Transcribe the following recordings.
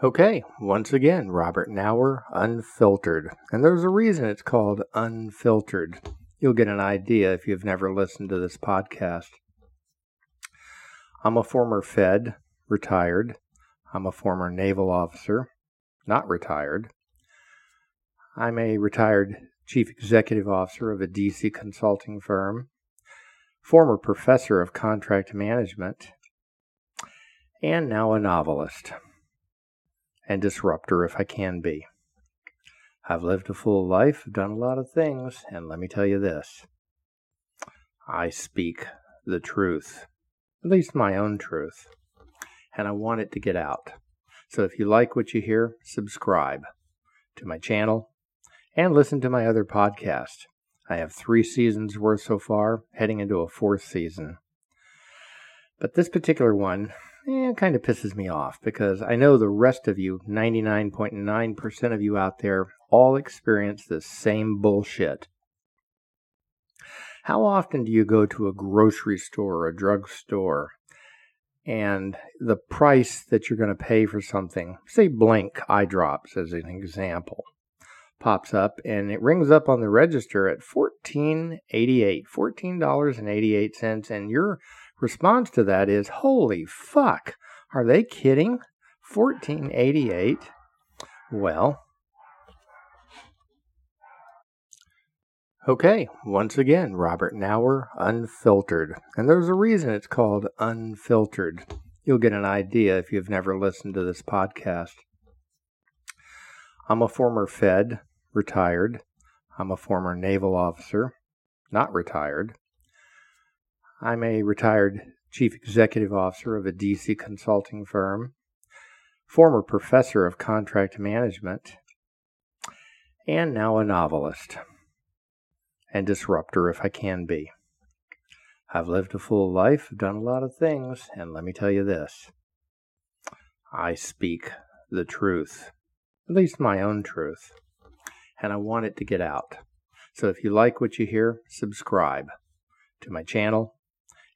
Okay, once again, Robert Knauer, Unfiltered. And there's a reason it's called Unfiltered. You'll get an idea if you've never listened to this podcast. I'm a former Fed, retired. I'm a former naval officer, not retired. I'm a retired chief executive officer of a DC consulting firm, former professor of contract management, and now a novelist and disruptor if I can be. I've lived a full life, done a lot of things, and let me tell you this I speak the truth, at least my own truth, and I want it to get out. So if you like what you hear, subscribe to my channel and listen to my other podcast. I have three seasons worth so far, heading into a fourth season. But this particular one eh, kind of pisses me off because I know the rest of you, 99.9% of you out there, all experience the same bullshit. How often do you go to a grocery store or a drugstore and the price that you're going to pay for something, say blank eye drops as an example, pops up and it rings up on the register at $14.88, $14.88 and your response to that is, holy fuck, are they kidding? 1488? Well, okay, once again, Robert Knauer, Unfiltered. And there's a reason it's called Unfiltered. You'll get an idea if you've never listened to this podcast. I'm a former Fed, retired. I'm a former naval officer, not retired. I'm a retired chief executive officer of a DC consulting firm, former professor of contract management, and now a novelist and disruptor if I can be. I've lived a full life, done a lot of things, and let me tell you this I speak the truth, at least my own truth, and I want it to get out. So if you like what you hear, subscribe to my channel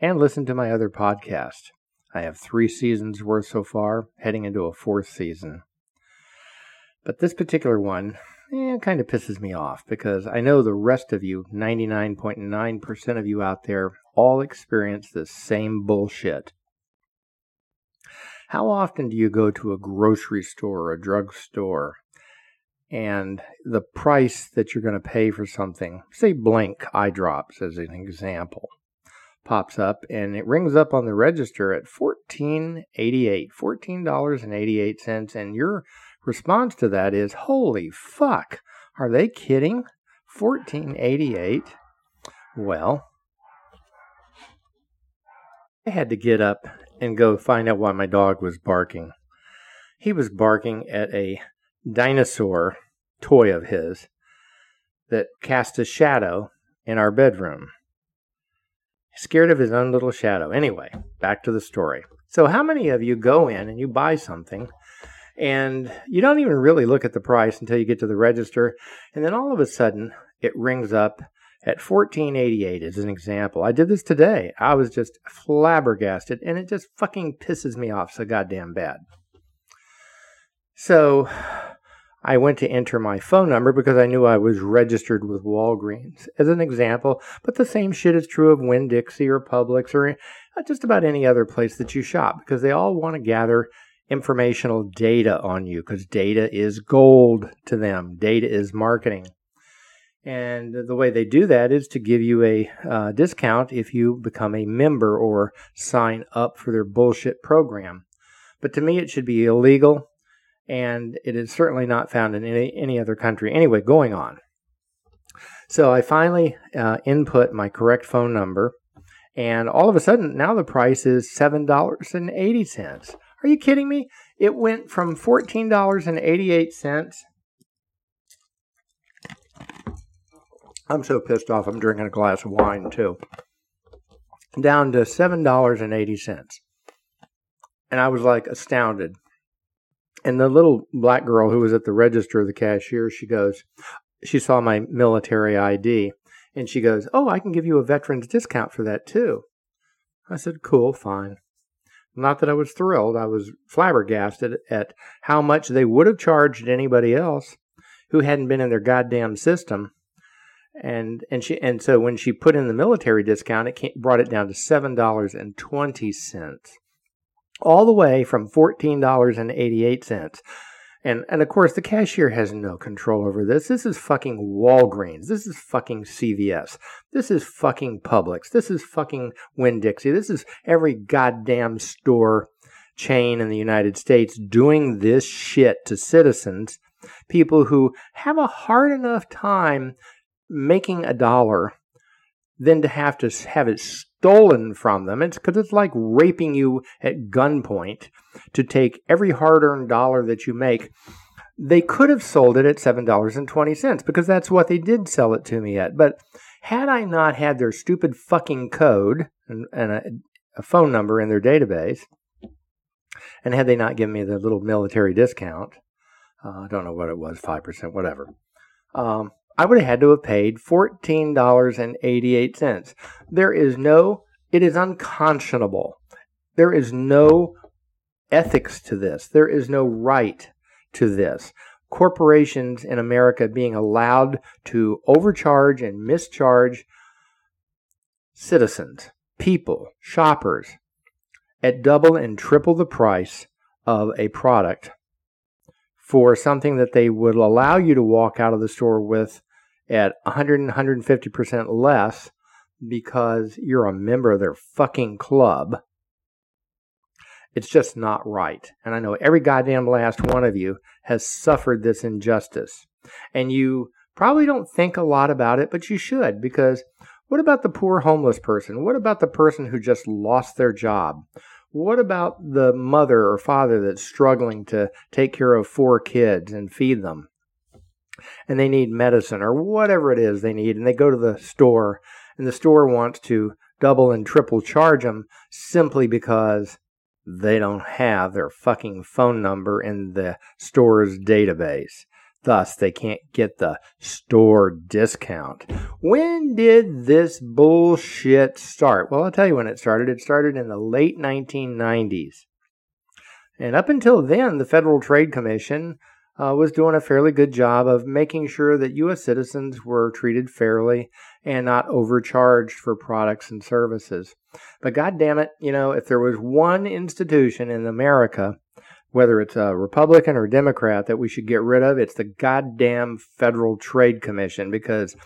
and listen to my other podcast. I have three seasons worth so far, heading into a fourth season. But this particular one eh, kind of pisses me off because I know the rest of you, 99.9% of you out there, all experience the same bullshit. How often do you go to a grocery store or a drugstore and the price that you're going to pay for something, say blank eye drops as an example, pops up and it rings up on the register at $14.88, $14.88 and your response to that is holy fuck, are they kidding? 14.88? Well, I had to get up and go find out why my dog was barking. He was barking at a dinosaur toy of his that cast a shadow in our bedroom scared of his own little shadow. Anyway, back to the story. So, how many of you go in and you buy something and you don't even really look at the price until you get to the register, and then all of a sudden it rings up at 1488 as an example. I did this today. I was just flabbergasted and it just fucking pisses me off so goddamn bad. So I went to enter my phone number because I knew I was registered with Walgreens as an example, but the same shit is true of Winn Dixie or Publix or uh, just about any other place that you shop because they all want to gather informational data on you because data is gold to them. Data is marketing. And the way they do that is to give you a uh, discount if you become a member or sign up for their bullshit program. But to me, it should be illegal and it is certainly not found in any, any other country. Anyway, going on. So I finally uh, input my correct phone number, and all of a sudden, now the price is $7.80. Are you kidding me? It went from $14.88. I'm so pissed off, I'm drinking a glass of wine too. Down to $7.80. And I was like astounded and the little black girl who was at the register, the cashier, she goes, she saw my military ID and she goes, Oh, I can give you a veteran's discount for that too. I said, Cool, fine. Not that I was thrilled, I was flabbergasted at how much they would have charged anybody else who hadn't been in their goddamn system. And and she and so when she put in the military discount, it came, brought it down to seven dollars and twenty cents, all the way from fourteen dollars and eighty eight cents. And and of course the cashier has no control over this. This is fucking Walgreens. This is fucking CVS. This is fucking Publix. This is fucking Winn Dixie. This is every goddamn store chain in the United States doing this shit to citizens, people who have a hard enough time making a dollar than to have to have it stolen from them. It's because it's like raping you at gunpoint to take every hard earned dollar that you make. They could have sold it at $7.20 because that's what they did sell it to me at. But had I not had their stupid fucking code and, and a, a phone number in their database, and had they not given me the little military discount, uh, I don't know what it was, 5%, whatever. Um, I would have had to have paid $14.88. There is no, it is unconscionable. There is no ethics to this. There is no right to this. Corporations in America being allowed to overcharge and mischarge citizens, people, shoppers at double and triple the price of a product for something that they would allow you to walk out of the store with at 100 and 150% less because you're a member of their fucking club. It's just not right. And I know every goddamn last one of you has suffered this injustice. And you probably don't think a lot about it, but you should because what about the poor homeless person? What about the person who just lost their job? What about the mother or father that's struggling to take care of four kids and feed them? And they need medicine or whatever it is they need, and they go to the store, and the store wants to double and triple charge them simply because they don't have their fucking phone number in the store's database. Thus, they can't get the store discount. When did this bullshit start? Well, I'll tell you when it started. It started in the late 1990s. And up until then, the Federal Trade Commission uh, was doing a fairly good job of making sure that U.S. citizens were treated fairly and not overcharged for products and services. But God damn it, you know, if there was one institution in America, whether it's a Republican or Democrat, that we should get rid of, it's the goddamn Federal Trade Commission because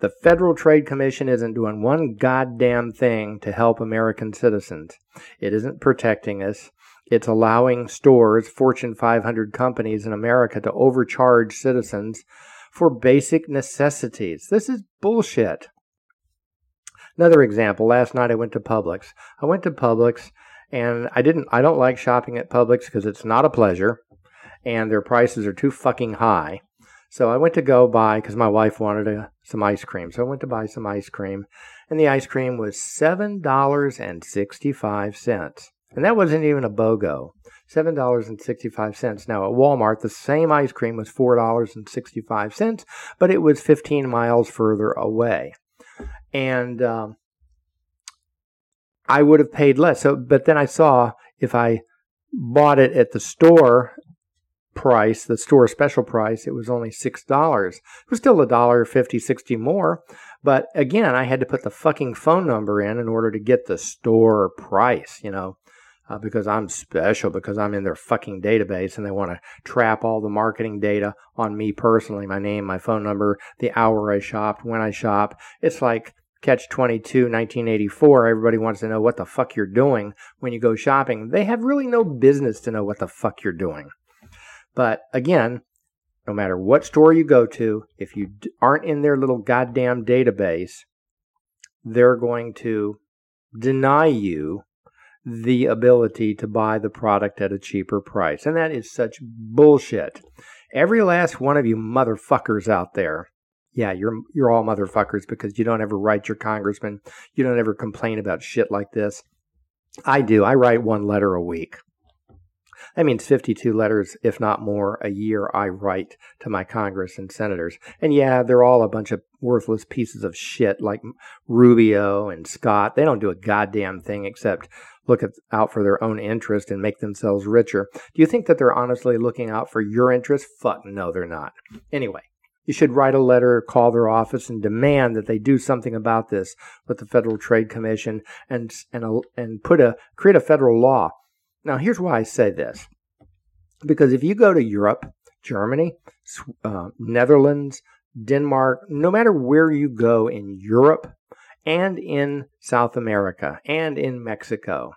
the Federal Trade Commission isn't doing one goddamn thing to help American citizens. It isn't protecting us. It's allowing stores, Fortune 500 companies in America, to overcharge citizens for basic necessities. This is bullshit. Another example, last night I went to Publix. I went to Publix and I didn't I don't like shopping at Publix because it's not a pleasure and their prices are too fucking high. So I went to go buy because my wife wanted a, some ice cream. So I went to buy some ice cream and the ice cream was $7.65. And that wasn't even a BOGO. $7.65. Now at Walmart, the same ice cream was $4.65, but it was 15 miles further away. And um, I would have paid less. So, but then I saw if I bought it at the store price, the store special price, it was only six dollars. It was still a dollar fifty, sixty more. But again, I had to put the fucking phone number in in order to get the store price, you know uh, because I'm special, because I'm in their fucking database and they want to trap all the marketing data on me personally my name, my phone number, the hour I shopped, when I shop. It's like Catch 22, 1984. Everybody wants to know what the fuck you're doing when you go shopping. They have really no business to know what the fuck you're doing. But again, no matter what store you go to, if you aren't in their little goddamn database, they're going to deny you the ability to buy the product at a cheaper price. And that is such bullshit. Every last one of you motherfuckers out there. Yeah, you're you're all motherfuckers because you don't ever write your congressman. You don't ever complain about shit like this. I do. I write one letter a week. That means 52 letters, if not more, a year I write to my Congress and senators. And yeah, they're all a bunch of worthless pieces of shit like Rubio and Scott. They don't do a goddamn thing except look at, out for their own interest and make themselves richer. Do you think that they're honestly looking out for your interest? Fuck, no, they're not. Anyway, you should write a letter, call their office, and demand that they do something about this with the Federal Trade Commission and and and put a create a federal law. Now, here's why I say this: because if you go to Europe, Germany, uh, Netherlands, Denmark, no matter where you go in Europe and in South America and in Mexico,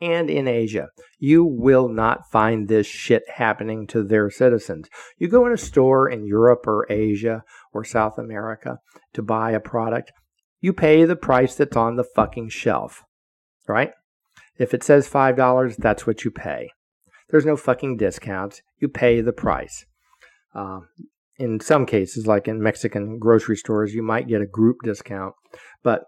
and in Asia. You will not find this shit happening to their citizens. You go in a store in Europe or Asia or South America to buy a product, you pay the price that's on the fucking shelf, right? If it says $5, that's what you pay. There's no fucking discounts. You pay the price. Uh, in some cases, like in Mexican grocery stores, you might get a group discount, but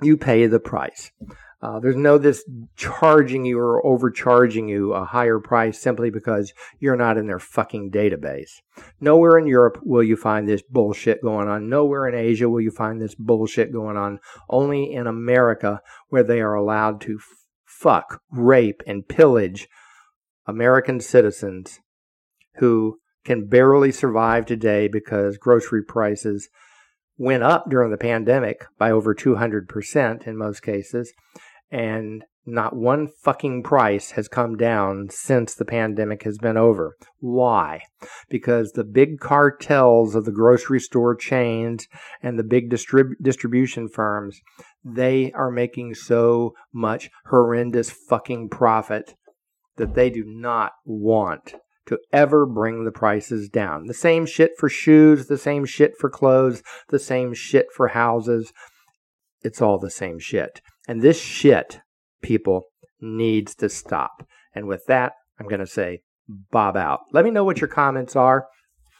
you pay the price. Uh, there's no this charging you or overcharging you a higher price simply because you're not in their fucking database. Nowhere in Europe will you find this bullshit going on. Nowhere in Asia will you find this bullshit going on. Only in America where they are allowed to fuck, rape, and pillage American citizens who can barely survive today because grocery prices went up during the pandemic by over 200% in most cases, and not one fucking price has come down since the pandemic has been over. Why? Because the big cartels of the grocery store chains and the big distrib- distribution firms, they are making so much horrendous fucking profit that they do not want to ever bring the prices down. The same shit for shoes, the same shit for clothes, the same shit for houses. It's all the same shit. And this shit, people, needs to stop. And with that, I'm going to say bob out. Let me know what your comments are.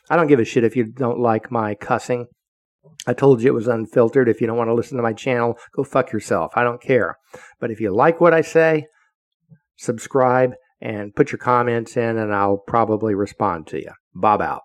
I don't give a shit if you don't like my cussing. I told you it was unfiltered. If you don't want to listen to my channel, go fuck yourself. I don't care. But if you like what I say, subscribe and put your comments in, and I'll probably respond to you. Bob out.